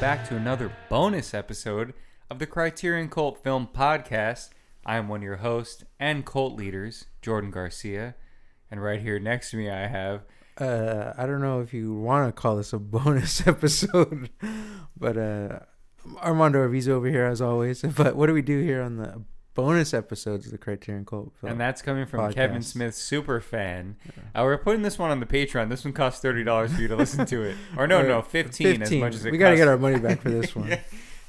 back to another bonus episode of the Criterion Cult Film Podcast. I am one of your hosts and cult leaders, Jordan Garcia. And right here next to me, I have. uh, I don't know if you want to call this a bonus episode, but uh, Armando Arvizo over here as always. But what do we do here on the bonus episodes of the Criterion Cult? Film? And that's coming from podcast. Kevin Smith, super fan. Uh, we're putting this one on the Patreon. This one costs thirty dollars for you to listen to it, or no, no, fifteen, as much as it we got to get our money back for this one. yeah.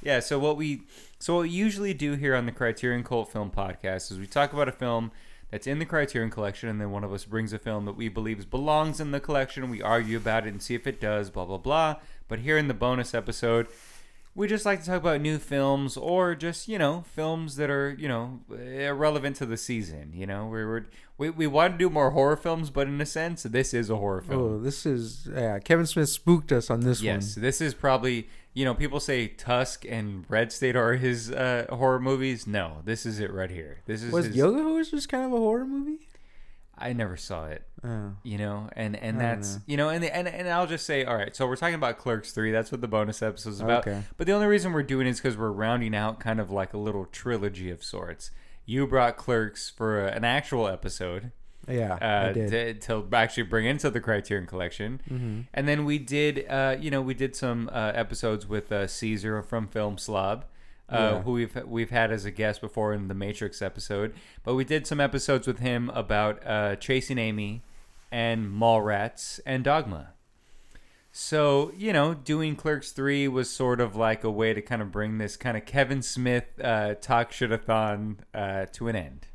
yeah. So what we so what we usually do here on the Criterion Cult Film Podcast is we talk about a film that's in the Criterion Collection, and then one of us brings a film that we believe belongs in the collection. We argue about it and see if it does. Blah blah blah. But here in the bonus episode. We just like to talk about new films or just, you know, films that are, you know, irrelevant to the season. You know, we we're, we we want to do more horror films, but in a sense, this is a horror film. Oh, this is yeah. Kevin Smith spooked us on this one. Yes, this is probably you know people say Tusk and Red State are his uh, horror movies. No, this is it right here. This is Was his, Yoga Hosers kind of a horror movie? I never saw it. Oh. You know, and and that's know. you know, and, and and I'll just say, all right. So we're talking about Clerks three. That's what the bonus episode is about. Okay. But the only reason we're doing it is because we're rounding out kind of like a little trilogy of sorts. You brought Clerks for a, an actual episode. Yeah, uh, I did. to, to actually bring into the Criterion Collection. Mm-hmm. And then we did, uh, you know, we did some uh, episodes with uh, Caesar from Film Slob, uh, Yeah. who we've we've had as a guest before in the Matrix episode. But we did some episodes with him about uh, Chasing Amy and Mallrats and Dogma. So you know, doing Clerks three was sort of like a way to kind of bring this kind of Kevin Smith uh, talk shit-a-thon uh, to an end.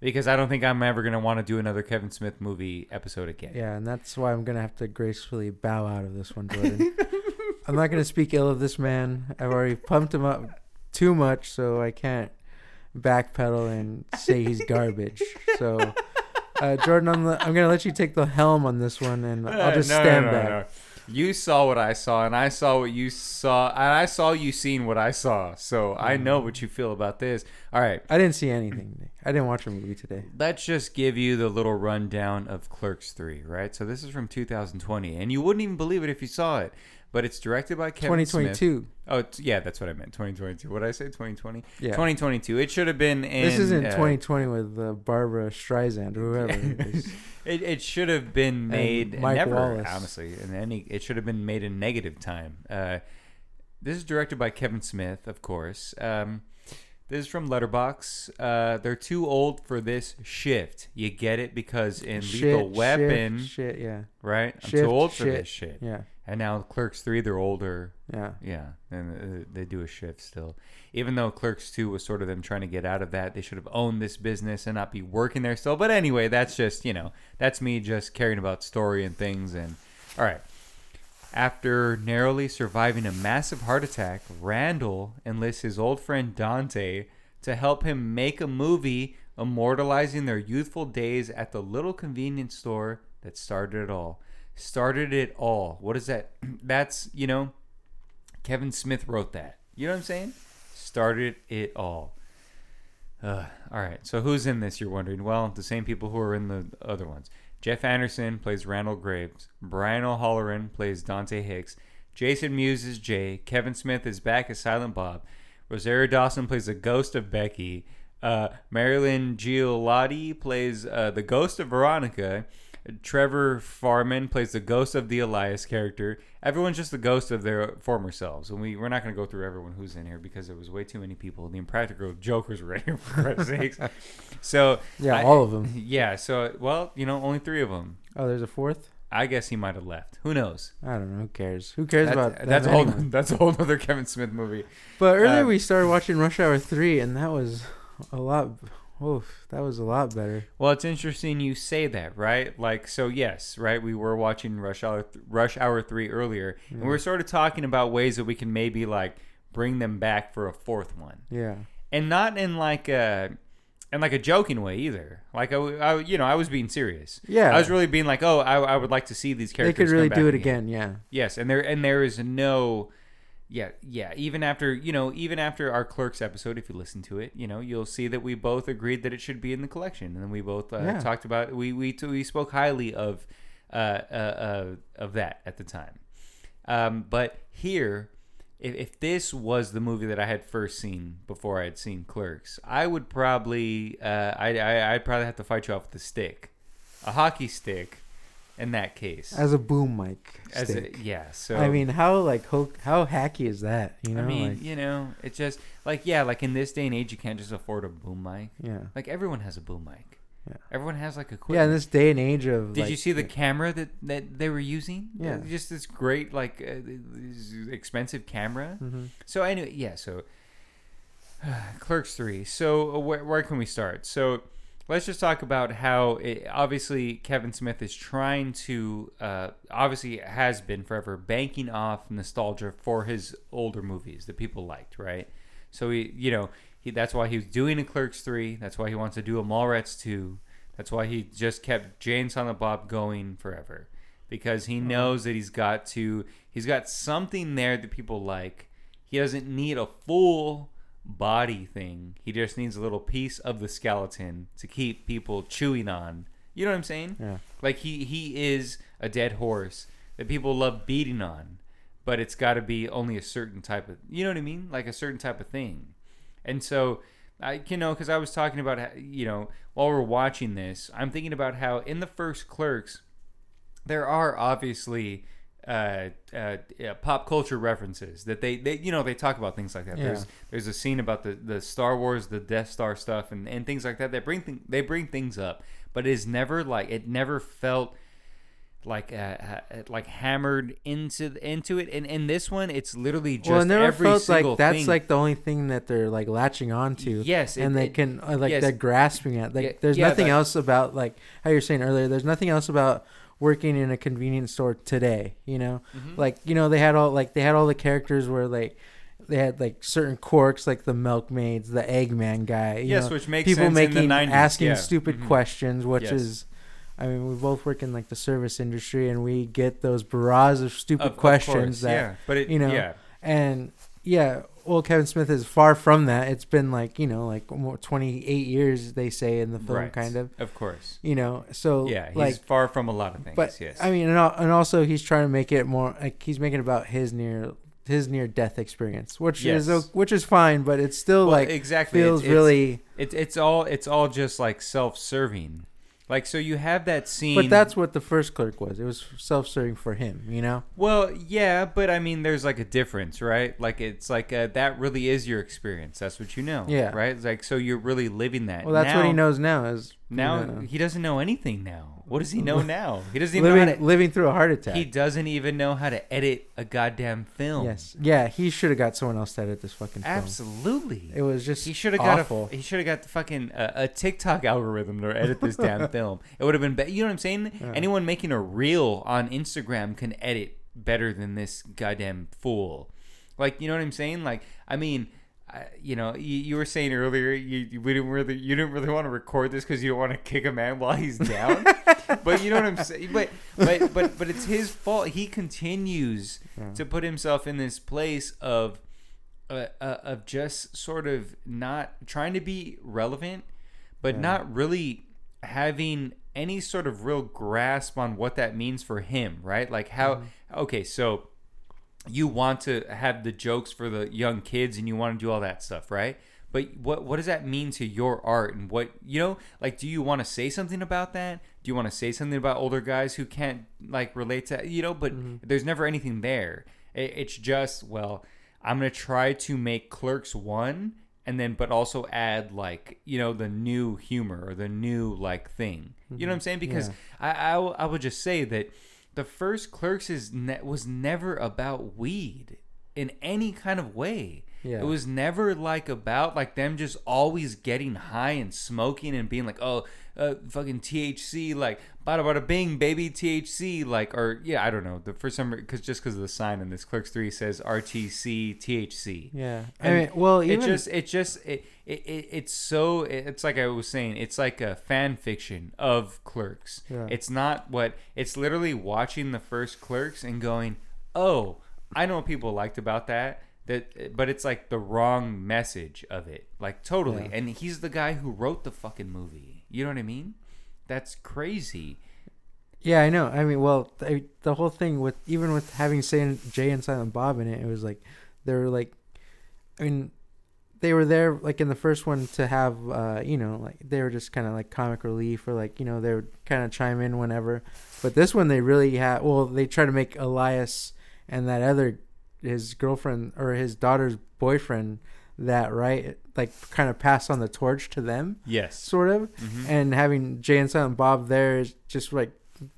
Because I don't think I'm ever gonna want to do another Kevin Smith movie episode again. Yeah, and that's why I'm gonna have to gracefully bow out of this one, Jordan. I'm not gonna speak ill of this man. I've already pumped him up too much, so I can't backpedal and say he's garbage. So, uh, Jordan, I'm, I'm gonna let you take the helm on this one, and I'll just Uh, No, no, stand no, back. no. You saw what I saw, and I saw what you saw, and I saw you seeing what I saw. So I know Mm-hmm. what you feel about this. All right, I didn't see anything. I didn't watch a movie today. let's just give you the little rundown of Clerks 3, right? So this is from 2020, and you wouldn't even believe it if you saw it. But it's directed by Kevin Smith. 2022. Oh, it's, yeah, that's what I meant. 2022. What did I say? 2020? Yeah. 2022. It should have been in. this isn't uh, 2020 with uh, Barbra Streisand or whoever. it is. It, it should have been made Mike never Wallace. honestly in any it should have been made in negative time. Uh, this is directed by Kevin Smith, of course. Um, this is from Letterboxd. Uh, they're too old for this shift. You get it because in Lethal Weapon, Shit, shit, yeah. right? I'm Shift, too old for shit. this shit. Yeah. And now Clerks three, they're older. Yeah. Yeah, and uh, they do a shift still. Even though Clerks 2 was sort of them trying to get out of that, they should have owned this business and not be working there still. But anyway, that's just, you know, that's me just caring about story and things. And all right. After narrowly surviving a massive heart attack, Randall enlists his old friend Dante to help him make a movie immortalizing their youthful days at the little convenience store that started it all. Started it all. What is that? That's, you know, Kevin Smith wrote that. You know what I'm saying? Started it all. Uh, all right. So who's in this? You're wondering. Well, the same people who are in the other ones. Jeff Anderson plays Randall Graves. Brian O'Halloran plays Dante Hicks. Jason Mewes is Jay. Kevin Smith is back as Silent Bob. Rosario Dawson plays the ghost of Becky. Uh, Marilyn Ghigliotti plays uh, the ghost of Veronica. Trevor Fehrman plays the ghost of the Elias character. Everyone's just the ghost of their former selves. And we, we're not going to go through everyone who's in here because there was way too many people. The Impractical Jokers were in here, for Christ's sakes. So, Yeah, I- all of them. Yeah, so, well, you know, only three of them. Oh, there's a fourth? I guess he might have left. Who knows? I don't know. Who cares? Who cares That's, about that that's a whole anyway? that's a whole other Kevin Smith movie. But earlier uh, we started watching Rush Hour 3, and that was a lot. Oof, that was a lot better. Well, it's interesting you say that, right? Like, so yes, right? We were watching Rush Hour, th- Rush Hour three earlier, and we were sort of talking about ways that we can maybe like bring them back for a fourth one, Yeah. and not in like a, in like a joking way either. Like I, you know, I was being serious. Yeah. I was really being like, oh, I, I would like to see these characters. They could really do it again. Yeah. Yes, and there and there is no yeah, yeah. Even after you know, even after our Clerks episode, if you listen to it, you know, you'll see that we both agreed that it should be in the collection, and then we both uh, Yeah. talked about we we we spoke highly of uh, uh, uh, of that at the time. Um, but here, if, if this was the movie that I had first seen before I had seen Clerks, I would probably uh, I, I I'd probably have to fight you off with a stick, a hockey stick. In that case, As a boom mic As a- yeah. So I mean, how like ho- how hacky is that? You know, I mean, like, you know, it's just like yeah, like in this day and age, you can't just afford a boom mic. yeah, Like everyone has a boom mic. Yeah. Everyone has like a. yeah. In this day and age of, Did like, you see the camera that that they were using? Yeah. Just this great like uh, expensive camera. Mhm. So anyway, yeah. So Clerks three. So uh, where, where can we start? So let's just talk about how it, obviously Kevin Smith is trying to uh, obviously has been forever banking off nostalgia for his older movies that people liked, right? So he, you know, he that's why he was doing a Clerks three. That's why he wants to do a Mallrats two. That's why he just kept Jay and Silent Bob going forever because he knows that he's got to he's got something there that people like. He doesn't need a full body thing. He just needs a little piece of the skeleton to keep people chewing on. You know what I'm saying? Yeah. Like he he is a dead horse that people love beating on, but it's got to be only a certain type of. You know what I mean? Like a certain type of thing. And so I you know because I was talking about how, you know while we're watching this, I'm thinking about how in the first Clerks there are obviously uh, uh, yeah, pop culture references that they, they you know they talk about things like that. Yeah. There's there's a scene about the, the Star Wars, the Death Star stuff, and, and things like that. They bring th- they bring things up, but it is never like it never felt like uh, uh, like hammered into into it. And in this one, it's literally just well, it never every felt single like that's thing. like the only thing that they're like latching onto. Yes, it- and they it- can uh, like yes. they're grasping at. Like, Yeah, there's nothing else about like how you're saying earlier. There's nothing else about working in a convenience store today. You know, Mhm. like you know they had all like they had all the characters where like they had like certain quirks like the milkmaids, the Eggman guy. You yes, know, which makes people making in the 90s. asking yeah. stupid Mhm. questions, which Yes. is. I mean, we both work in like the service industry, and we get those barrages of stupid Of- of questions course, that yeah, but it, you know, yeah, and yeah, well, Kevin Smith is far from that. It's been like you know, like 28 years they say in the film, right, kind of. of course. You know, so Yeah, he's like, far from a lot of things. but yes, I mean, and, and also he's trying to make it more like he's making it about his near his near death experience, which is Yes. o- which is fine, but it's still Well, like exactly feels it's, it's- really. It's it's all it's all just like self-serving. Like so you have that scene But that's what the first clerk was. It was self-serving for him, you know. Well, yeah, but I mean there's like a difference, right? Like it's like uh, that really is your experience. That's what you know. Yeah. Right? It's like so you're really living that. Well, that's what he Now- knows now. Is Now know, he doesn't know anything now. What does he know now? He doesn't even know living how to living through a heart attack. He doesn't even know how to edit a goddamn film. yes, yeah, he should have got someone else to edit this fucking film. Absolutely. It was just He should have got a he should have got the fucking uh, a TikTok algorithm to edit this damn film. It would have been better. You know what I'm saying? Yeah. Anyone making a reel on Instagram can edit better than this goddamn fool. Like, you know what I'm saying? Like, I mean, I, you know, you, you were saying earlier you, you we didn't really you didn't really want to record this because you don't want to kick a man while he's down. but you know what I'm saying? But but but but it's his fault. He continues Yeah. to put himself in this place of uh, uh, of just sort of not trying to be relevant, but Yeah. not really having any sort of real grasp on what that means for him, right? Like how Mm-hmm. okay, so you want to have the jokes for the young kids and you want to do all that stuff, right? But what what does that mean to your art and what you know? Like, do you want to say something about that? Do you want to say something about older guys who can't like relate to you know? But Mm-hmm. there's never anything there. It, it's just well, I'm gonna try to make Clerks one, and then but also add like you know the new humor or the new like thing. You know what I'm saying? Because I, I I would just say that the first Clerks is ne- was never about weed in any kind of way. Yeah. It was never like about like them just always getting high and smoking and being like, oh, uh, fucking THC, like bada bada bing, baby THC, like or yeah, I don't know. The for some because just because of the sign in this Clerks three says RTC THC. Yeah, I And mean, well, it just it just it, it, it it's so it's like I was saying it's like a fan fiction of Clerks. Yeah. It's not what it's literally watching the first Clerks and going, "Oh, I know what people liked about that. That, but it's like the wrong message of it, like totally. Yeah. And he's the guy who wrote the fucking movie. You know what I mean? That's crazy. Yeah, I know. I mean, well, th- the whole thing with even with having Jay and Silent Bob in it, it was like they were like, I mean, they were there like in the first one to have, uh, you know, like they were just kind of like comic relief or like you know they would kind of chime in whenever. But this one they really had. Well, they try to make Elias and that other his girlfriend or his daughter's boyfriend that right like kind of pass on the torch to them Yes. sort of Mhm. and having Jay and Silent Bob there is just like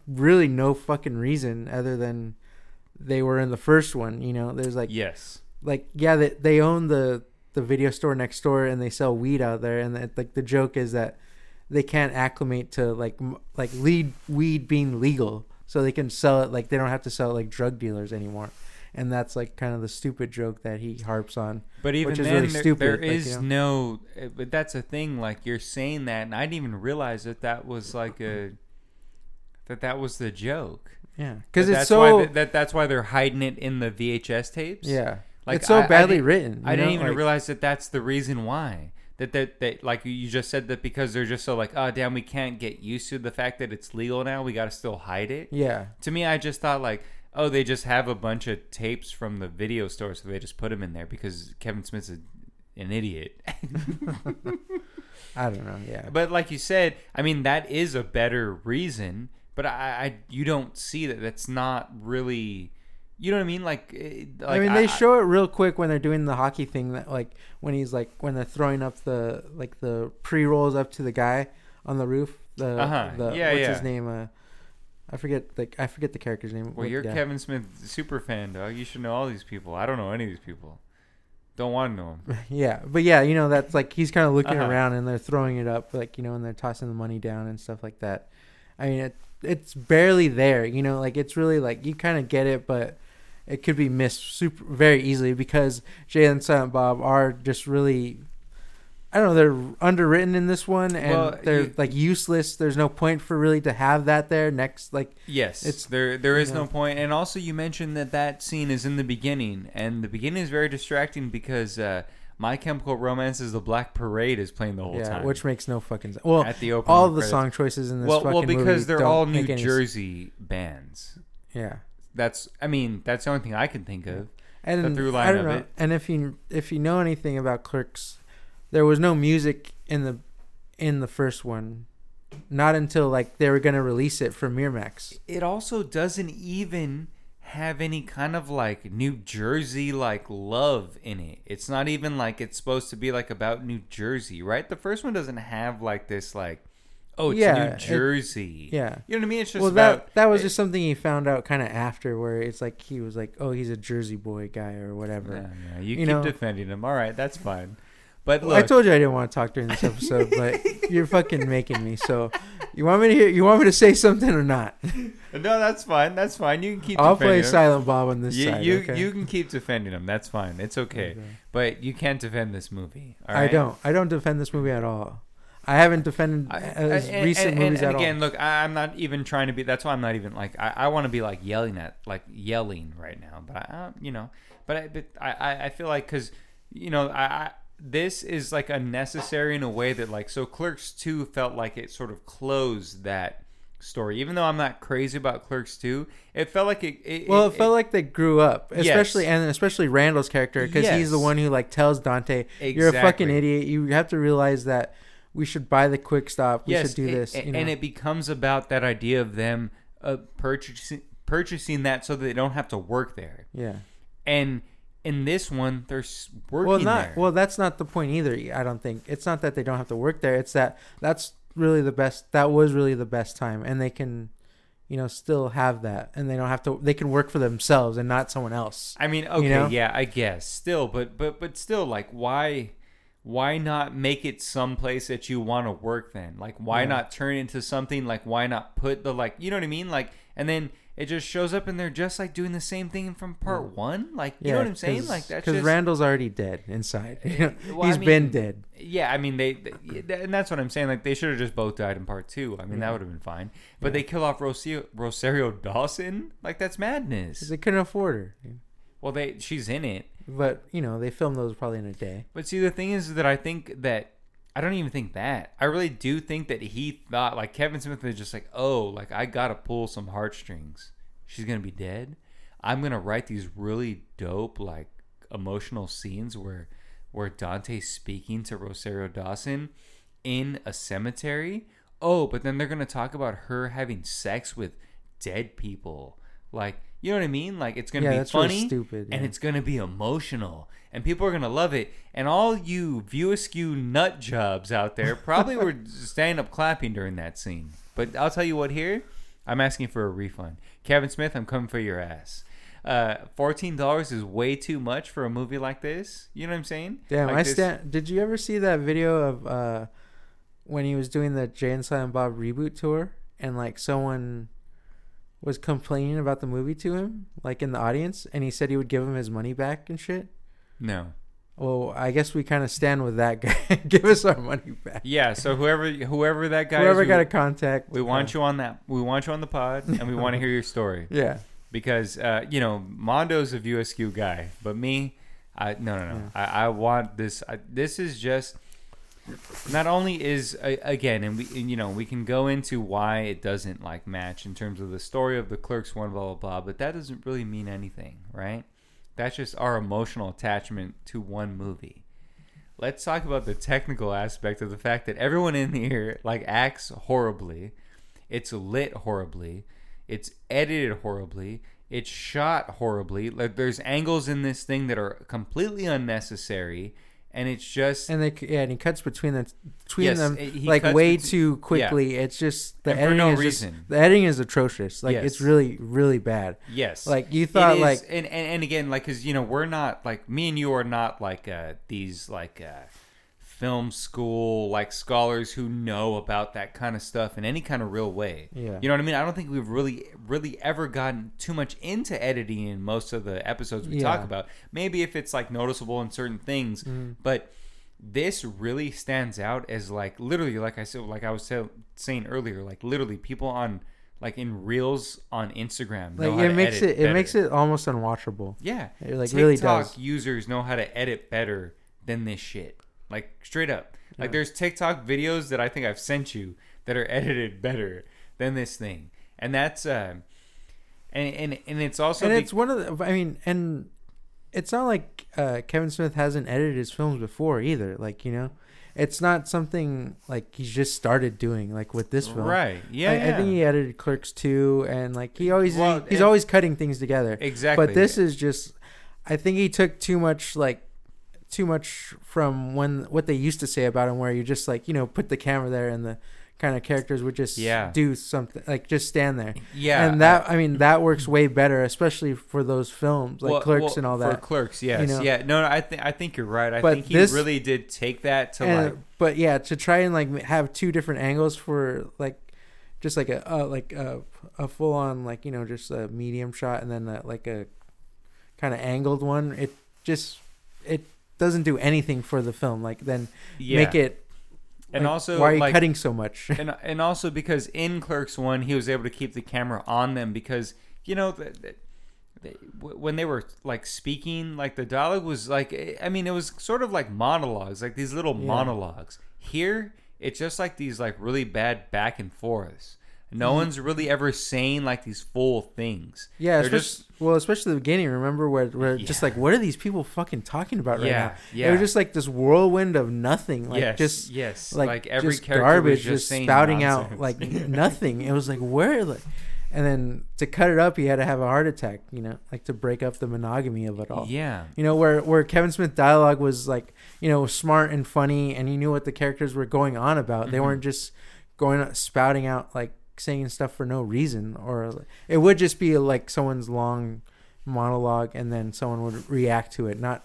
really no fucking reason other than they were in the first one. You know, there's like yes. like yeah, they they own the the video store next door and they sell weed out there, and that, like the joke is that they can't acclimate to like m- like lead weed being legal, so they can sell it like they don't have to sell it like drug dealers anymore. And that's like kind of the stupid joke that he harps on. But even Which is then, really there, stupid, there like, is you no. uh, But that's a thing. Like you're saying that, and I didn't even realize that that was like a. That that was the joke. Yeah, because it's so why th- that that's why they're hiding it in the VHS tapes. yeah, Like, it's so I- I badly didn't- written. I you didn't even Like- realize that that's the reason why. That, that that like you just said that because they're just so like oh damn we can't get used to the fact that it's legal now we got to still hide it. Yeah, To me, I just thought like oh they just have a bunch of tapes from the video store so they just put them in there because Kevin Smith's a, an idiot. I don't know. Yeah, But like you said, I mean that is a better reason. But I, I you don't see that. That's not really. You know what I mean? Like, like I mean, they show it real quick when they're doing the hockey thing. That like when he's like when they're throwing up the like the pre rolls up to the guy on the roof. The, Uh-huh. the Yeah, what's yeah. his name? Uh, I forget like I forget the character's name. Well, you're. Kevin Smith super fan, dog. You should know all these people. I don't know any of these people. Don't want to know them. Yeah, but yeah, you know that's like he's kind of looking Uh-huh. around and they're throwing it up, like you know, and they're tossing the money down and stuff like that. I mean, it, it's barely there, you know, like it's really like you kind of get it, but it could be missed super very easily because Jay and Silent Bob are just really. I don't know. They're underwritten in this one, and Well, they're you- like useless. There's no point for really to have that there next. Like, Yes, It's- there. There is you no point. And also, you mentioned that that scene is in the beginning, and the beginning is very distracting because uh, My Chemical Romance is the Black Parade is playing the whole yeah, time. which makes no fucking sense. Well, at the opening all the credits. song choices in this Well, fucking well, because movie they're all New make any s- Jersey bands. Yeah. That's. I mean, that's the only thing I can think of. and the through line I don't of know. it. And if you if you know anything about Clerks, there was no music in the in the first one, not until like they were gonna release it for Miramax. It also doesn't even have any kind of like New Jersey like love in it. It's not even like it's supposed to be like about New Jersey, right? The first one doesn't have like this like oh it's Yeah, New it- Jersey. Yeah. You know what I mean? It's just Well, about that that was it- just something he found out kind of after, where it's like he was like, oh, he's a Jersey boy guy or whatever. Yeah, yeah, you, You keep know. defending him. All right, that's fine. But look, I told you I didn't want to talk during this episode, but you're fucking making me. So, you want me to hear? You want me to say something or not? no, that's fine. That's fine. You can keep. I'll play him. Silent Bob on this You, side. you, okay? you can keep defending him. That's fine. It's okay. Okay. But you can't defend this movie. all I don't. I don't defend this movie at all. I haven't defended I, as and- recent and, movies and, at again, all. look, I, I'm not even trying to be. That's why I'm not even like. I, I want to be like yelling at, like yelling right now. But I, you know, but I, but I, I- feel like because, you know, I, I this is like unnecessary in a way that like so Clerks two felt like it sort of closed that story. Even though I'm not crazy about Clerks two, it felt like it. it Well, it felt like they grew up, Yes. especially and especially Randall's character because he's the one who like tells Dante, "You're a fucking idiot. You have to realize that we should buy the quick stop. We yes, should do it- this." you know? and it becomes about that idea of them uh, purchasing purchasing that so that they don't have to work there. yeah. And in this one, they're working Well, not there. well. That's not the point either. I don't think it's not that they don't have to work there. It's that that's really the best. That was really the best time, and they can, you know, still have that, and they don't have to. They can work for themselves and not someone else. I mean, okay, know? yeah, I guess still, but but but still, like, why why not make it someplace that you want to work? Then, like, why Yeah. not turn into something? Like, why not put the like, you know what I mean? Like, and then it just shows up, and they're just like doing the same thing from part one. Like, you know what I'm saying? Like, that's because Randall's already dead inside. Know, eh, Well, I He's been dead. Yeah, I mean they, they- and that's what I'm saying. Like they should have just both died in part two. I mean that would have been fine. But Yeah. they kill off Rosario, Rosario Dawson. Like that's madness. they couldn't afford her. Well, they she's in it, but you know they filmed those probably in a day. but see, the thing is that I think that I don't even think that. I really do think that he thought like Kevin Smith was just like, oh, like I gotta pull some heartstrings. She's gonna be dead. I'm gonna write these really dope like emotional scenes where where Dante's speaking to Rosario Dawson in a cemetery. Oh, but then they're gonna talk about her having sex with dead people. Like, you know what I mean? Like it's gonna Yeah, be that's really funny stupid, and it's gonna be emotional. And people are gonna love it. And all you view askew nut jobs out there probably were standing up clapping during that scene. But I'll tell you what here, I'm asking for a refund. Kevin Smith, I'm coming for your ass. Uh, fourteen dollars is way too much for a movie like this. You know what I'm saying? Damn, Like I this- stand. Did you ever see that video of uh when he was doing the Jay and Silent Bob reboot tour and like someone was complaining about the movie to him, like in the audience, and he said he would give him his money back and shit. No. Well, I guess we kind of stand with that guy. give us our money back. Yeah. So whoever whoever that guy Whoever is, got we, a contact, we want you on that. We want you on the pod, and we want to hear your story. Yeah, because uh, you know Mondo's a View Askew guy, but me, I no no no. I, I want this. I, this is just not only is again, and we and, you know we can go into why it doesn't like match in terms of the story of the Clerks one blah blah blah, but that doesn't really mean anything, right? That's just our emotional attachment to one movie. Let's talk about the technical aspect of the fact that everyone in here like acts horribly. It's lit horribly. It's edited horribly. It's shot horribly. Like there's angles in this thing that are completely unnecessary, and it's just and they yeah, and he cuts between the between Yes, them he like way between- too quickly. It's just the And for editing no is just- the editing is atrocious. Like Yes. it's really really bad. yes. Like you thought like and, and and again like because you know we're not like me and you are not like uh these like uh film school like scholars who know about that kind of stuff in any kind of real way Yeah. you know what i mean i don't think we've really really ever gotten too much into editing in most of the episodes we talk about maybe if it's like noticeable in certain things mm-hmm. but this really stands out as like literally like i said like i was say- saying earlier like literally people on like in reels on instagram know like it makes edit it it makes it almost unwatchable. Yeah, It, like, TikTok really does. users know how to edit better than this shit. Like straight up. Like Yeah. there's TikTok videos that I think I've sent you that are edited better than this thing, and that's uh, and and and it's also and be- it's one of the I mean and it's not like uh, Kevin Smith hasn't edited his films before either. Like you know, it's not something like he's just started doing like with this film. right. Yeah, I, yeah. I think he edited Clerks too, and like he always Well, he's always cutting things together. exactly. But this is just, I think he took too much like, too much from when what they used to say about him, where you just like you know put the camera there and the kind of characters would just Yeah. do something like just stand there. yeah, and that I mean that works way better, especially for those films like well- Clerks well, and all For that. Clerks, yes, know? yeah. No, no, I think I think you're right. I But think he this- really did take that to And- like but yeah, to try and like have two different angles for like just like a uh, like a, a full on like you know just a medium shot and then a, like a kind of angled one. It just it doesn't do anything for the film. Like then yeah. make it. and like, also why are you like, cutting so much? and and also because in Clerks one, he was able to keep the camera on them because you know the, the, when they were like speaking, like the dialogue was like eh, I mean it was sort of like monologues, like these little Yeah. monologues. Here, it's just like these like really bad back and forths. No Mm-hmm. one's really ever saying like these full things. yeah, They're especially, well, especially the beginning. Remember where where just like what are these people fucking talking about right Yeah, now? yeah. It was just like this whirlwind of nothing. Like yes, just yes, like, like, every just character garbage was just, just, spouting out like nothing. It was like where like, and then to cut it up, he had to have a heart attack. You know, like to break up the monogamy of it all. yeah, You know, where where Kevin Smith dialogue was like you know smart and funny, and he knew what the characters were going on about. They Mhm. weren't just going spouting out like saying stuff for no reason, or it would just be like someone's long monologue, and then someone would react to it. Not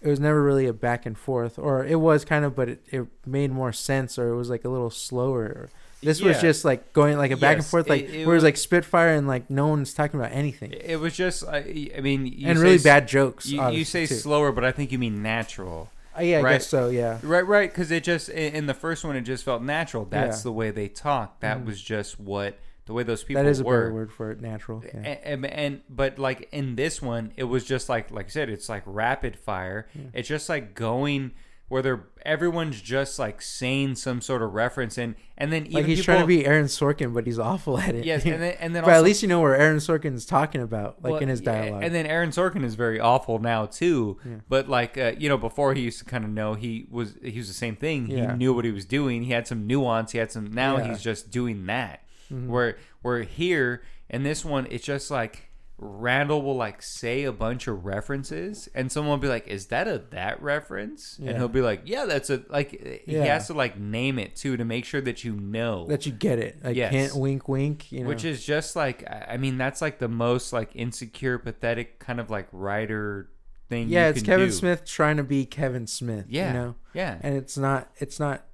it was never really a back and forth, or it was kind of, but it, it made more sense, or it was like a little slower. This was just like going like a back and forth, like it- it where it was like Spitfire and like no one's talking about anything, it was just. I, I mean, you and say really s- bad jokes. You, you say too. slower, but I think you mean natural. Uh, yeah, I right. guess so. Yeah. Right, right. Because it just in in the first one, it just felt natural. That's Yeah. the way they talk. That Mhm. was just what the way those people that is a were. better word for it. Natural. Yeah. And, and, and- but like in this one, it was just like like I said, it's like rapid fire. It's just like going where they're everyone's just like saying some sort of reference and and then even like he's people, trying to be Aaron Sorkin, but he's awful at it. yes, and then and then but also, at least you know where Aaron Sorkin's talking about, like well, in his dialogue. And then Aaron Sorkin is very awful now too. Yeah. But like uh, you know, before he used to kind of know he was he was the same thing. Yeah. He knew what he was doing. He had some nuance. He had some. Now Yeah. he's just doing that. Mhm. Where where here in this one, it's just like Randall will like say a bunch of references, and someone will be like, "Is that a that reference?" Yeah. And he'll be like, "Yeah, that's a like." He Yeah. has to like name it too to make sure that you know that you get it. Like Yes. hint, wink, wink. You know, which is just like I I mean that's like the most like insecure, pathetic kind of like writer thing. yeah, it's Kevin do. Smith trying to be Kevin Smith. Yeah. you know, Yeah, and it's not. It's not.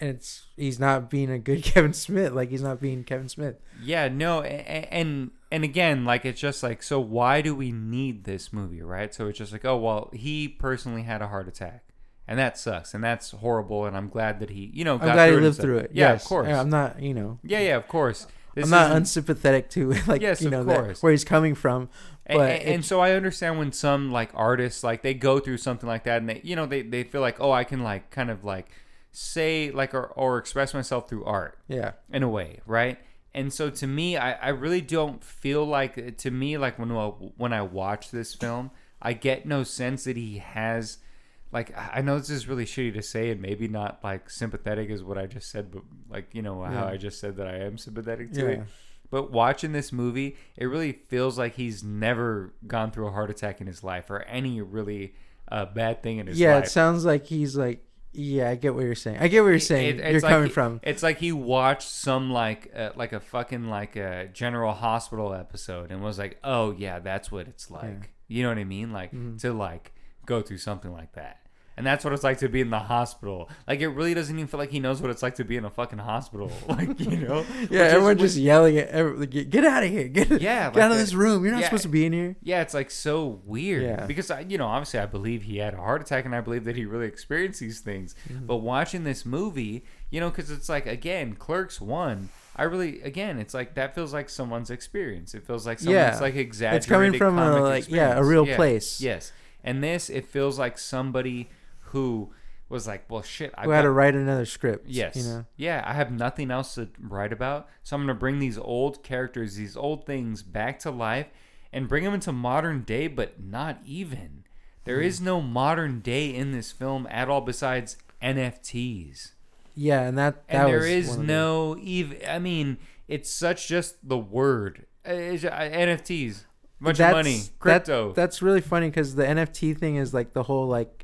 And it's he's not being a good Kevin Smith. Like he's not being Kevin Smith. yeah, no, and and again, like it's just like so. Why do we need this movie, right? So it's just like, oh well, he personally had a heart attack, and that sucks, and that's horrible. And I'm glad that he, you know, I'm glad he lived through it. Yeah, yes. of course. Yeah, I'm not. You know, yeah, yeah, of course. This I'm not unsympathetic to like Yes, you know that, where he's coming from. And, and, and so I understand when some like artists like they go through something like that and they you know they, they feel like oh I can like kind of like say like or, or express myself through art Yeah, in a way right and so to me I, I really don't feel like to me like when I- when I watch this film I get no sense that he has like I know this is really shitty to say and maybe not like sympathetic is what I just said but like you know how Yeah. I just said that I am sympathetic to yeah. it but watching this movie, it really feels like he's never gone through a heart attack in his life or any really uh, bad thing in his yeah, life. Yeah, it sounds like he's like. Yeah, I get what you're saying. I get what you're saying. It- it's you're like coming he- from. It's like he watched some like uh, like a fucking like a General Hospital episode and was like, "Oh yeah, that's what it's like." Yeah. You know what I mean? Like Mhm. to like go through something like that. And that's what it's like to be in the hospital. Like it really doesn't even feel like he knows what it's like to be in a fucking hospital. Like you know? Yeah, everyone just yelling at every, get, get out of here. Get, Yeah, get like out of this room. You're not yeah. supposed to be in here. Yeah, it's like so weird. Yeah. Because I, you know, obviously, I believe he had a heart attack, and I believe that he really experienced these things. Mm-hmm. But watching this movie, you know, because it's like again, Clerks one. I really, again, it's like that feels like someone's experience. It feels like someone's Yeah. like exaggerated. It's coming from a, like, yeah, a real Yeah. place. Yes, and this it feels like somebody who was like, well, shit, I had to write another script. Yes. You know? Yeah, I have nothing else to write about. So I'm going to bring these old characters, these old things back to life and bring them into modern day, but not even. There Mm-hmm. is no modern day in this film at all besides NFTs. Yeah, and that, that And there is no even I mean, it's such just the word. NFTs. Bunch of That's- money, that- crypto. that's really funny because the NFT thing is like the whole like,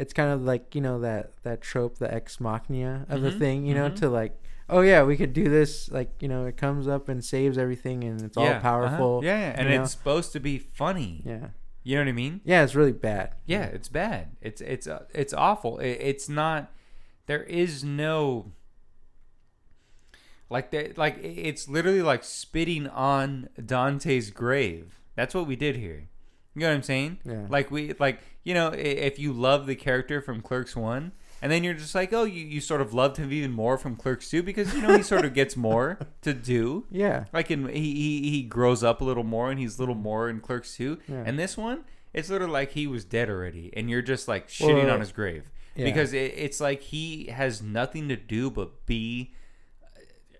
it's kind of like you know that that trope, the ex machina of the Mhm, thing. You know, mhm. to like, oh yeah, we could do this. Like you know, it comes up and saves everything, and it's all uh-huh. powerful. Yeah, yeah. and know? it's supposed to be funny. yeah, You know what I mean? yeah. It's really bad. Yeah, it's bad. It's it's uh, it's awful. It, it's not. There is no. Like that. Like it's literally like spitting on Dante's grave. That's what we did here. You know what I'm saying? Yeah. Like we like you know if you love the character from Clerks one. And then you're just like, oh, you, you sort of loved him even more from Clerks 2 because, you know, he sort of gets more to do. Yeah. Like in he, he he grows up a little more and he's a little more in Clerks 2. Yeah. And this one, it's literally like he was dead already, and you're just like shitting Well, on his grave yeah. because it, it's like he has nothing to do but be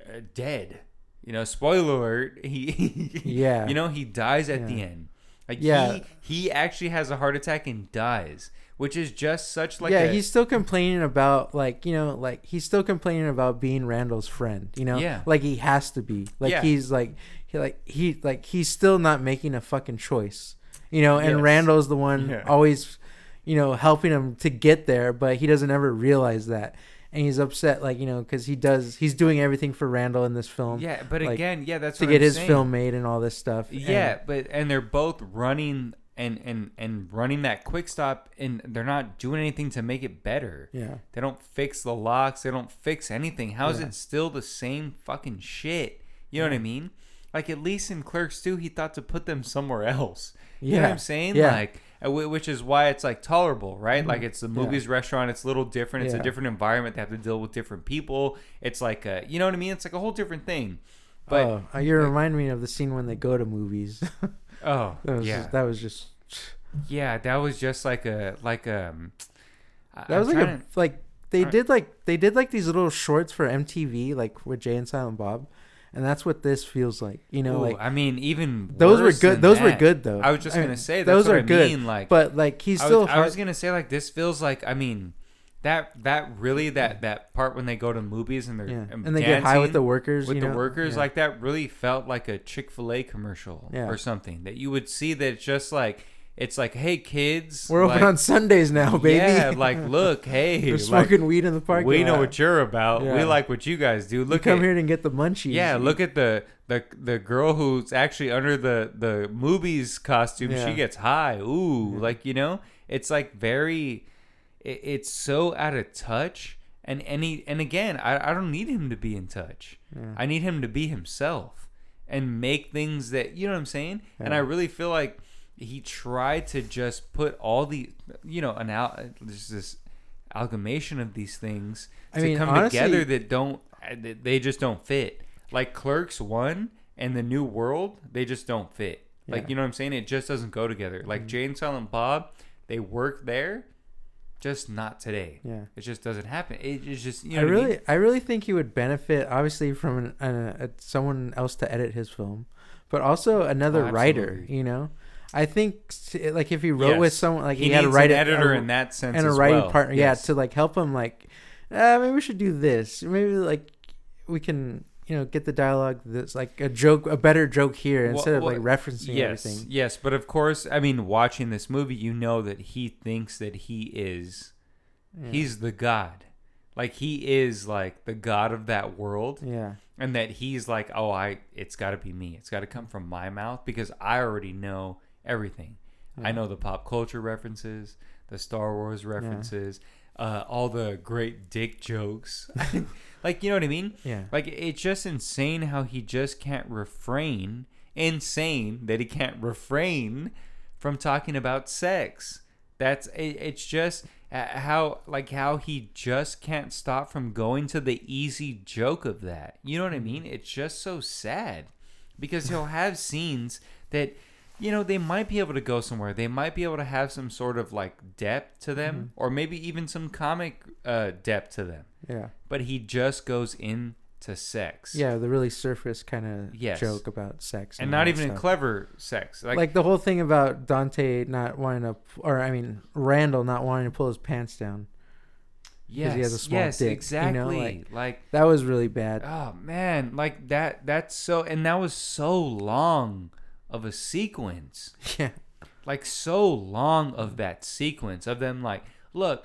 uh, dead. You know, spoiler alert. He Yeah. You know, he dies at the end. Like Yeah. he he actually has a heart attack and dies, which is just such like yeah, a, he's still complaining about like you know like he's still complaining about being Randall's friend. You know, Yeah. like he has to be. Like Yeah. he's like he like he like he's still not making a fucking choice. You know, and Yes. Randall's the one Yeah. always, you know, helping him to get there, but he doesn't ever realize that, and he's upset like you know because he does he's doing everything for Randall in this film. yeah, but like, again, yeah, that's To get I'm his saying. film made and all this stuff. And- Yeah, but and they're both running and and and running that quick stop, and they're not doing anything to make it better. yeah, They don't fix the locks. They don't fix anything. How is Yeah. it still the same fucking shit? You know what I mean? Like at least in Clerks 2, he thought to put them somewhere else. You know what Yeah. I'm saying? Yeah. Like, which is why it's like tolerable, right? Mhm. Like it's the Yeah. Mooby's restaurant. It's a little different. It's Yeah. a different environment. They have to deal with different people. It's like a, you know what I mean? It's like a whole different thing. But oh, uh, you remind me of the scene when they go to Mooby's. oh that was yeah, just, that was just yeah, that was just like a like a. I- that was I'm like a to- like they did like they did like these little shorts for MTV like with Jay and Silent Bob, and that's what this feels like. You know, Ooh, like I mean, even those were good. Those were good though. I was just I gonna say that's those are I good. mean. Like, but like he's I still was, I was gonna say like this feels like I mean, that that really that that part when they go to Mooby's and they're yeah, um, and they get high with the workers. with you the workers Yeah. like that really felt like a Chick Fil A commercial Yeah. or something that you would see that it's just like it's like hey kids we're open on Sundays now, baby. yeah like look hey We're like, smoking weed in the park. we know what you're about we like what you guys do You look come at here and get the munchies. yeah, look at the the the girl who's actually under the the Mooby's costume. Yeah. She gets high. Ooh, Yeah. like you know, it's like very, it, it's so out of touch. And any and again, I I don't need him to be in touch. Yeah. I need him to be himself and make things that you know what I'm saying. And I really feel like he tried to just put all the you know an al- there's this amalgamation of these things I to mean, come honestly- together that don't they just don't fit. Like Clerks one and the New World, they just don't fit. Yeah. Like you know what I'm saying? It just doesn't go together. Like mm-hmm. Jay and Silent Bob, they work there, just not today. Yeah. It just doesn't happen. It, it's just you know. I really, mean? I really think he would benefit, obviously, from an, an, a, someone else to edit his film, but also another Oh, writer. You know, I think like if he wrote with someone, like he, he, had write an editor a- in that sense and a writing well. partner, Yes. yeah, to like help him, like, uh, maybe we should do this. Maybe like we can, you know, get the dialogue that's like a joke, a better joke here Well- instead of well, like referencing yes, everything. yes, but of course, I mean, watching this movie, you know that he thinks that he is, Yeah. he's the god, like he is like the god of that world, yeah, and that he's like, oh, I, it's got to be me, it's got to come from my mouth because I already know everything. I know the pop culture references, the Star Wars references, uh, all the great dick jokes, like you know what I mean. yeah, Like it's just insane how he just can't refrain. Insane that he can't refrain from talking about sex. That's it, it's just uh, how like how he just can't stop from going to the easy joke of that. You know what I mean? It's just so sad because he'll have scenes that you know they might be able to go somewhere. They might be able to have some sort of like depth to them or maybe even some comic uh, depth to them yeah, but he just goes into sex. yeah. The really surface kind of Yes. joke about sex, And all not even clever sex. Like, like, the whole thing about Dante not wanting to, or I mean Randall not wanting to pull his pants down. yes, Because he has a small yes, dick, you know, exactly. like- like, That was really bad. oh man, like that. That's so, and that was so long of a sequence. yeah, Like so long of that sequence of them. Like, look,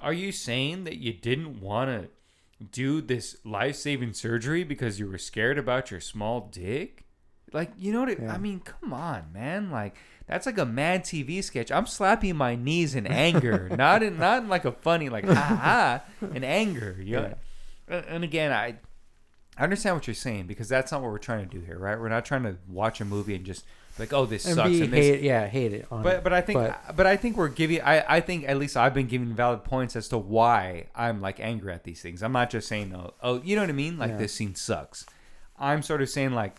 are you saying that you didn't want to do this life-saving surgery because you were scared about your small dick? Like, you know what? It, Yeah. I mean, come on, man. Like, that's like a Mad TV sketch. I'm slapping my knees in anger, not in not in like a funny like ha ha in anger. You know? And- And again, I I understand what you're saying because that's not what we're trying to do here, right? We're not trying to watch a movie and just like, oh, this and sucks. be and this, hate, yeah, hate it. On but it. but I think But- but, I think we're giving I I think at least I've been giving valid points as to why I'm like angry at these things. I'm not just saying oh oh you know what I mean like Yeah. this scene sucks. I'm sort of saying like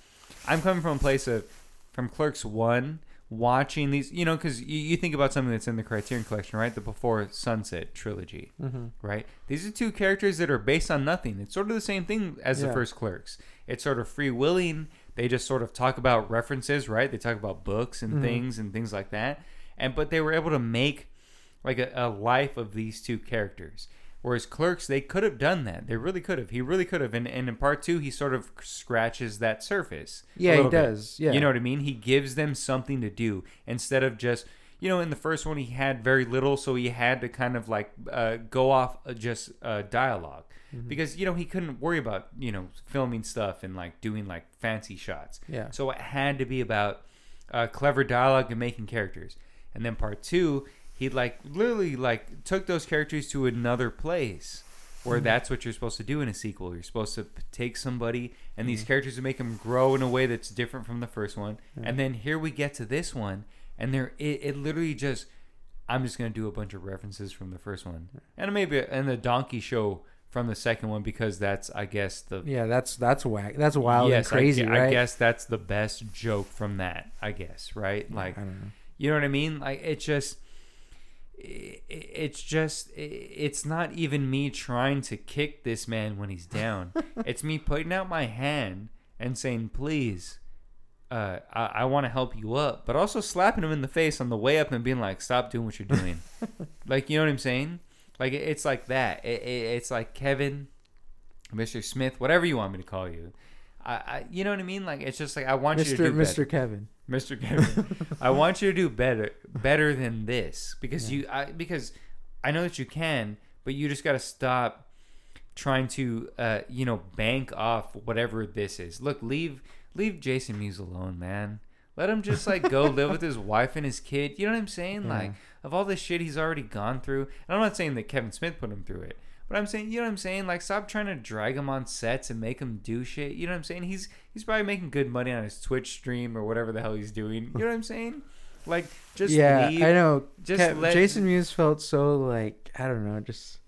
I'm coming from a place of from Clerks one watching these you know because you, you think about something that's in the Criterion Collection right the Before Sunset trilogy Mhm. right? These are two characters that are based on nothing. It's sort of the same thing as the first Clerks. It's sort of free willing. They just sort of talk about references, right? They talk about books and Mhm. things and things like that. And but they were able to make like a, a life of these two characters. Whereas Clerks, they could have done that. They really could have. He really could have. And, and in part two, he sort of scratches that surface. yeah, he bit. does. Yeah, You know what I mean? He gives them something to do instead of just, you know, in the first one, he had very little, so he had to kind of like uh, go off uh, just uh, dialog Mm-hmm. because, you know, he couldn't worry about, you know, filming stuff and like doing like fancy shots. yeah, So it had to be about uh, clever dialogue and making characters. And then part two, he like literally like took those characters to another place where Mhm. that's what you're supposed to do in a sequel. You're supposed to take somebody and these Mhm. characters and make them grow in a way that's different from the first one. And then here we get to this one, and there it, it literally just I'm just gonna do a bunch of references from the first one, and maybe and the Donkey Show from the second one because that's I guess the Yeah, that's that's whack. That's wild yes, and crazy, I, right? I guess that's the best joke from that. I guess right, like I don't know. you know what I mean? Like it just it's just it's not even me trying to kick this man when he's down. it's me putting out my hand and saying, "Please, uh, I, I want to help you up," but also slapping him in the face on the way up and being like, "Stop doing what you're doing." like you know what I'm saying? Like it- it's like that. It, it, it's like Kevin, Mr. Smith, whatever you want me to call you. I, I you know what I mean? Like it's just like I want you to Mr. better. Mr. Kevin. Mr. Kevin, I want you to do better, better than this because Yeah. you, I, because I know that you can, but you just got to stop trying to, uh, you know, bank off whatever this is. Look, leave, leave Jason Mewes alone, man. Let him just like go live with his wife and his kid. You know what I'm saying? Yeah. Like of all the shit he's already gone through. And I'm not saying that Kevin Smith put him through it. But I'm saying, you know what I'm saying? Like, stop trying to drag him on sets and make him do shit. You know what I'm saying? He's he's probably making good money on his Twitch stream or whatever the hell he's doing. You know what I'm saying? Like, just yeah, leave. I know. just Kev- let- Jason Mewes felt so like I don't know, just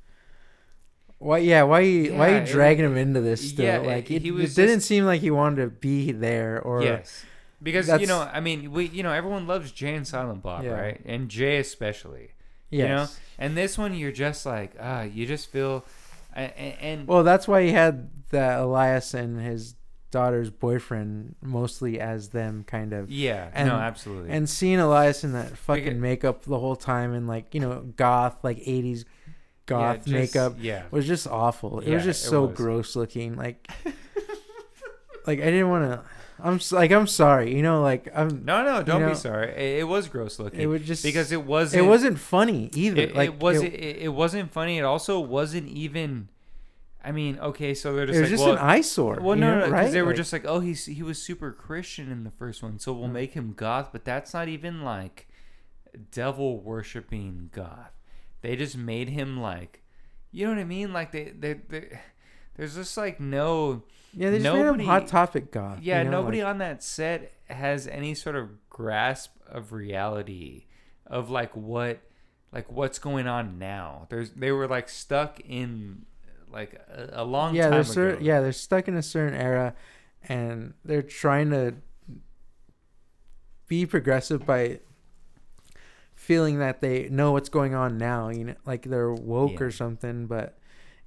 why? Yeah, why? You, why are you dragging him into this still? yeah, like it, he was it didn't seem like he wanted to be there, or yes, because you know, I mean, we, you know, everyone loves Jay and Silent Bob, Yeah. right? And Jay especially. Yes. You know, and this one, you're just like, ah, you just feel, and, and Well, that's why he had the Elias and his daughter's boyfriend mostly as them kind of. yeah, and- no, absolutely, And seeing Elias in that fucking Because- makeup the whole time and like you know goth like '80s goth Yeah, just- makeup yeah, was just awful. It Yeah, was just so gross looking. Like, like I didn't want to. I'm like I'm sorry. You know, like I'm. no, no, don't know, be sorry. It, it was gross looking. It was just because it wasn't. It wasn't funny either. It, like it was. It, It, wasn't funny. It also wasn't even. I mean, okay, so they're just it was like, just well, an eyesore. Well, no, know, no, because right? they were Like, just like, oh, he's he was super Christian in the first one, so we'll Mm. make him goth. But that's not even like devil worshiping goth. They just made him like, you know what I mean? Like they they, they there's just like no yeah. They just made nobody- him hot topic goth. yeah you know, nobody like- on that set has any sort of grasp of reality of like what like what's going on now. There's they were like stuck in like a, a long yeah, time they're ago. cer- yeah, they're stuck in a certain era, and they're trying to be progressive by feeling that they know what's going on now. You know, like they're woke Yeah. or something, but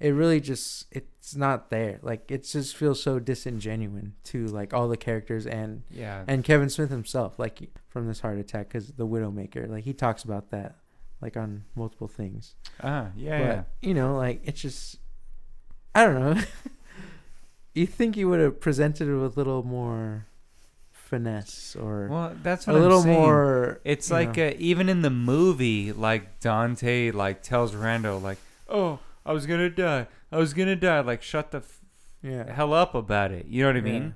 it really just it's not there. Like it just feels so disingenuous to like all the characters and yeah and Kevin Smith himself, like from this heart attack, because the Widowmaker, like he talks about that, like on multiple things. ah yeah but yeah. you know, like it's just, I don't know. you think you would have presented it with a little more finesse or Well, that's a I'm little saying. more. It's like uh, even in the movie, like Dante like tells Rando like, "Oh, I was gonna die. I was gonna die." Like, shut the f- yeah, hell up about it. You know what I mean? Yeah.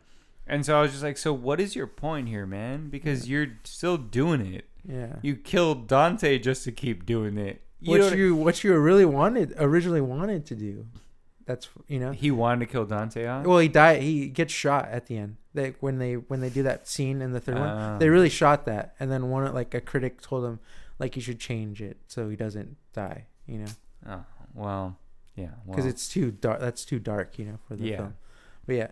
And so I was just like, "So what is your point here, man? Because you're still doing it. yeah. You killed Dante just to keep doing it. You what you what you really wanted originally wanted to do. That's you know. he wanted to kill Dante on. Well, he died. He gets shot at the end. They when they when they do that scene in the third one, Ah. they really shot that. And then one like a critic told him like you should change it so he doesn't die. You know, Oh, well, yeah, because it's too dark. That's too dark. You know, for the Yeah. film. But yeah,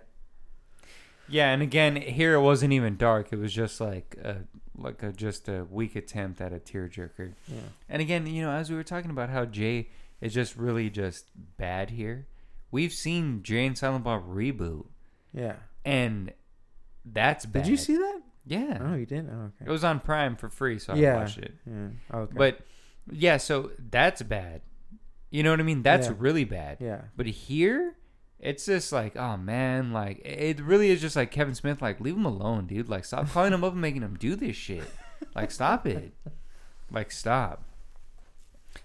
Yeah, and again, here it wasn't even dark. It was just like a like a just a weak attempt at a tearjerker. yeah, And again, you know, as we were talking about how Jay is just really just bad here, we've seen Jay and Silent Bob reboot, yeah. and that's bad. Did you see that? Yeah, Oh, you didn't. Oh, it was on Prime for free, so I Yeah. watched it. Yeah. Oh, okay. But yeah, so that's bad. You know what I mean? That's Yeah. really bad. yeah, But here, it's just like, oh man, like it really is just like Kevin Smith, like leave him alone, dude. Like stop calling him up and making him do this shit. Like stop it. Like stop.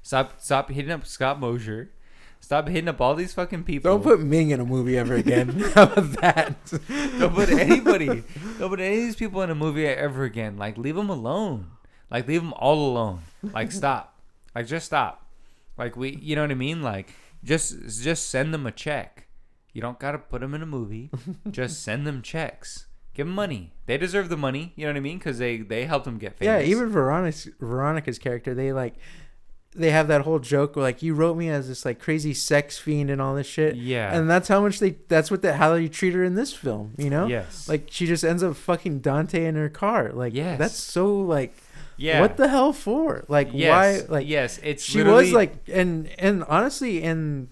Stop stop hitting up Scott Mosier. Stop hitting up all these fucking people. don't put Ming in a movie ever again. How about that? don't put anybody. Don't put any of these people in a movie ever again. Like leave them alone. Like leave them all alone. Like stop. Like just stop. Like we, you know what I mean? Like just just send them a check. You don't gotta put them in a movie. just send them checks. Give them money. They deserve the money. You know what I mean? Because they they helped them get famous. Yeah, even Veronica's Veronica's character, they like they have that whole joke where like you wrote me as this like crazy sex fiend and all this shit. Yeah. And that's how much they that's what the how you treat her in this film, you know? Yes. Like she just ends up fucking Dante in her car. Like Yes. that's so like yeah. what the hell for? Like yes. why like yes, it's she literally- was like and and honestly in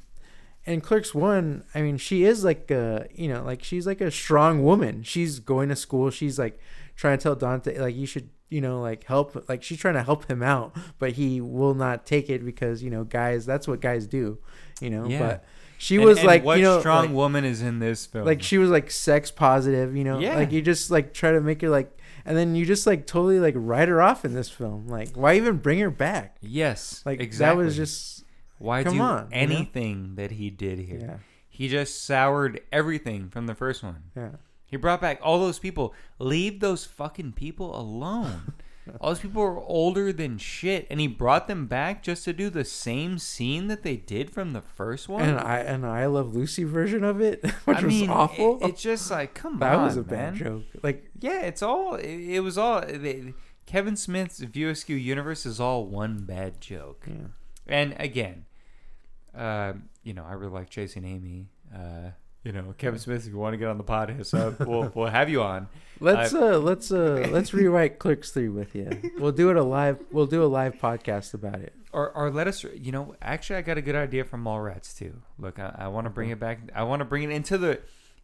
in Clerks 1, I mean she is like uh you know, like she's like a strong woman. She's going to school. She's like trying to tell Dante like you should you know like help like she's trying to help him out but he will not take it because you know guys that's what guys do you know Yeah. but she And- was and like what you know strong like, woman is in this film? like she was like sex positive you know Yeah. like you just like try to make her like and then you just like totally like write her off in this film like why even bring her back yes, like exactly. that was just why do on, you know? anything that he did here? yeah He just soured everything from the first one. yeah He brought back all those people. Leave those fucking people alone. all those people are older than shit, and he brought them back just to do the same scene that they did from the first one. and I and I love Lucy version of it which I was mean, awful It, it's just like, come that on, that was a bad joke like Yeah, it's all. It, it was all. They, Kevin Smith's View Askew universe is all one bad joke. yeah And again, uh, you know, I really like chasing Amy. Uh, you know, Kevin Smith, if you want to get on the pod, hit us up. We'll, we'll have you on. Let's uh let's uh let's rewrite Clerks three with you. We'll do it a live. We'll do a live podcast about it. Or, or let us, you know, actually, I got a good idea from Mallrats too. Look, I, I want to bring it back. I want to bring it into the,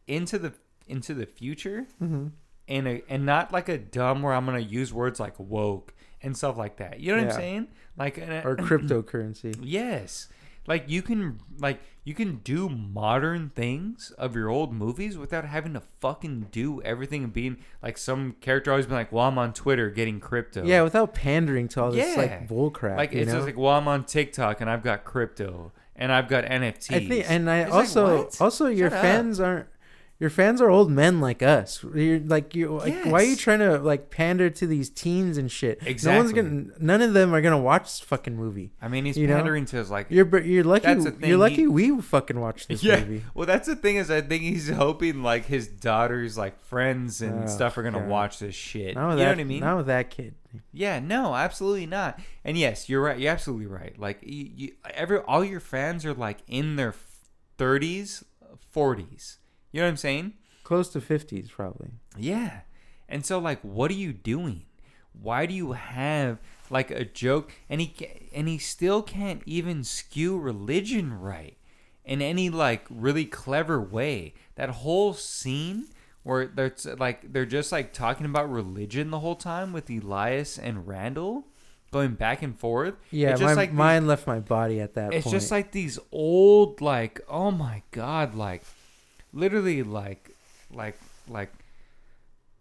into the, into the future, Mm-hmm. and a, and not like a dumb where I'm gonna use words like woke and stuff like that. You know what Yeah. I'm saying? Like an, Or cryptocurrency. Yes. Like you can like you can do modern things of your old movies without having to fucking do everything and being like some character always been like, Well, I'm on Twitter getting crypto. Yeah, without pandering to all this Yeah. like bull crap. Like you it's know? just like, Well, I'm on TikTok and I've got crypto and I've got NFTs. I think, and I It's like, also what? also your Shut up. fans aren't. Your fans are old men like us. You're like you. Like, Why are you trying to like pander to these teens and shit? Exactly. No one's gonna. None of them are gonna watch this fucking movie. I mean he's you know? pandering to his like You're you're lucky. You're lucky he- we fucking watch this yeah. movie. Well, that's the thing is, I think he's hoping like his daughter's like friends and Oh, stuff are gonna God. watch this shit. Not with you know what I mean? Not with that kid. Yeah, no, absolutely not. And yes, you're right. You're absolutely right. Like you, you every all your fans are like in their 30s, 40s. You know what I'm saying? Close to fifties, probably. Yeah. And so like what are you doing? Why do you have like a joke and he and he still can't even skew religion right in any like really clever way. That whole scene where they're like they're just like talking about religion the whole time with Elias and Randal going back and forth. Yeah, it's my just like these- mine left my body at that it's point. just like these old like oh my god like literally like like like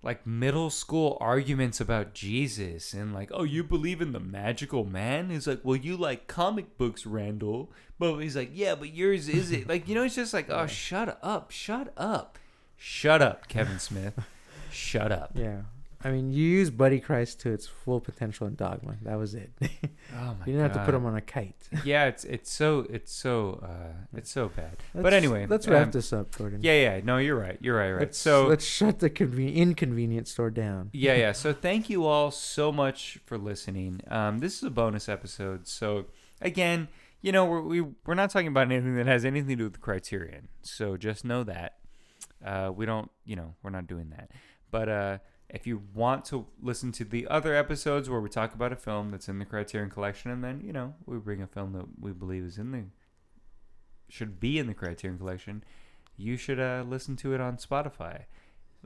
like middle school arguments about Jesus and like oh you believe in the magical man? He's like well you like comic books Randal. But he's like yeah but yours is it. Like you know it's just like oh shut up shut up. Shut up Kevin Smith. Shut up. Yeah. I mean, you use Buddy Christ to its full potential in Dogma. That was it. you oh my You didn't have to put him on a kite. yeah it's it's so it's so uh it's so bad but Let's- anyway let's wrap um, this up, Gordon. Yeah, yeah. No, you're right. You're right. Right. Let's, so let's shut the conven- inconvenience store down. yeah, yeah. So thank you all so much for listening. Um, this is a bonus episode. So again, you know, we're we, we're not talking about anything that has anything to do with the Criterion. So just know that uh, we don't, you know, we're not doing that. But uh, if you want to listen to the other episodes where we talk about a film that's in the Criterion Collection, and then you know we bring a film that we believe is in the should be in the Criterion Collection, you should uh, listen to it on Spotify.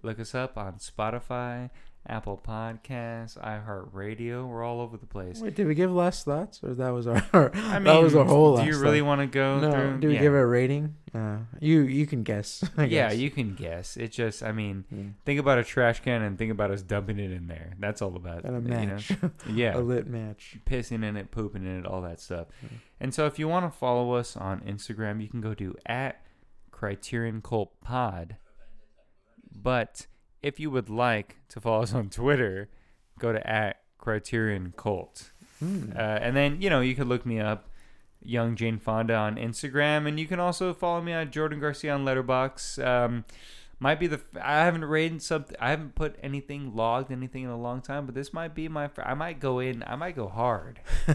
Look us up on Spotify, Apple Podcasts, iHeartRadio. We're all over the place. Wait, did we give last thoughts, or that was our? I mean, that was our whole. do you really thought? want to go No. through? Do we yeah. give it a rating? Uh, you you can guess. I Yeah, you can guess. It just, I mean, Yeah. think about a trash can and think about us dumping it in there. That's all about And a you know? match, Yeah, a lit match. pissing in it, pooping in it, all that stuff. Mhm. And so, if you want to follow us on Instagram, you can go to at Criterion Cult Pod. But if you would like to follow us on Twitter, go to at Criterion Cult. Hmm. Uh, and then, you know, you could look me up, Young Jane Fonda on Instagram, and you can also follow me on Jordan Garcia on Letterboxd. Um, might be the f- I haven't rated something. I haven't put anything logged anything in a long time, but this might be my. I might go in. I might go hard.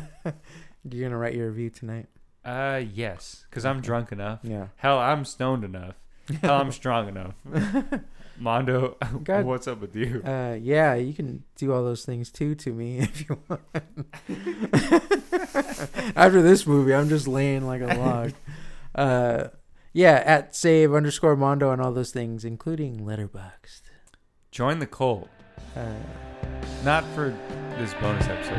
You're gonna write your review tonight. Uh, yes, because I'm drunk enough. Yeah. Hell, I'm stoned enough. Hell, I'm strong enough. Mondo, God. what's up with you? Uh, yeah, you can do all those things too to me if you want. After this movie, I'm just laying like a log. Uh, yeah, at save underscore Mondo and all those things, including Letterboxd. Join the cult. Uh, Not for this bonus episode,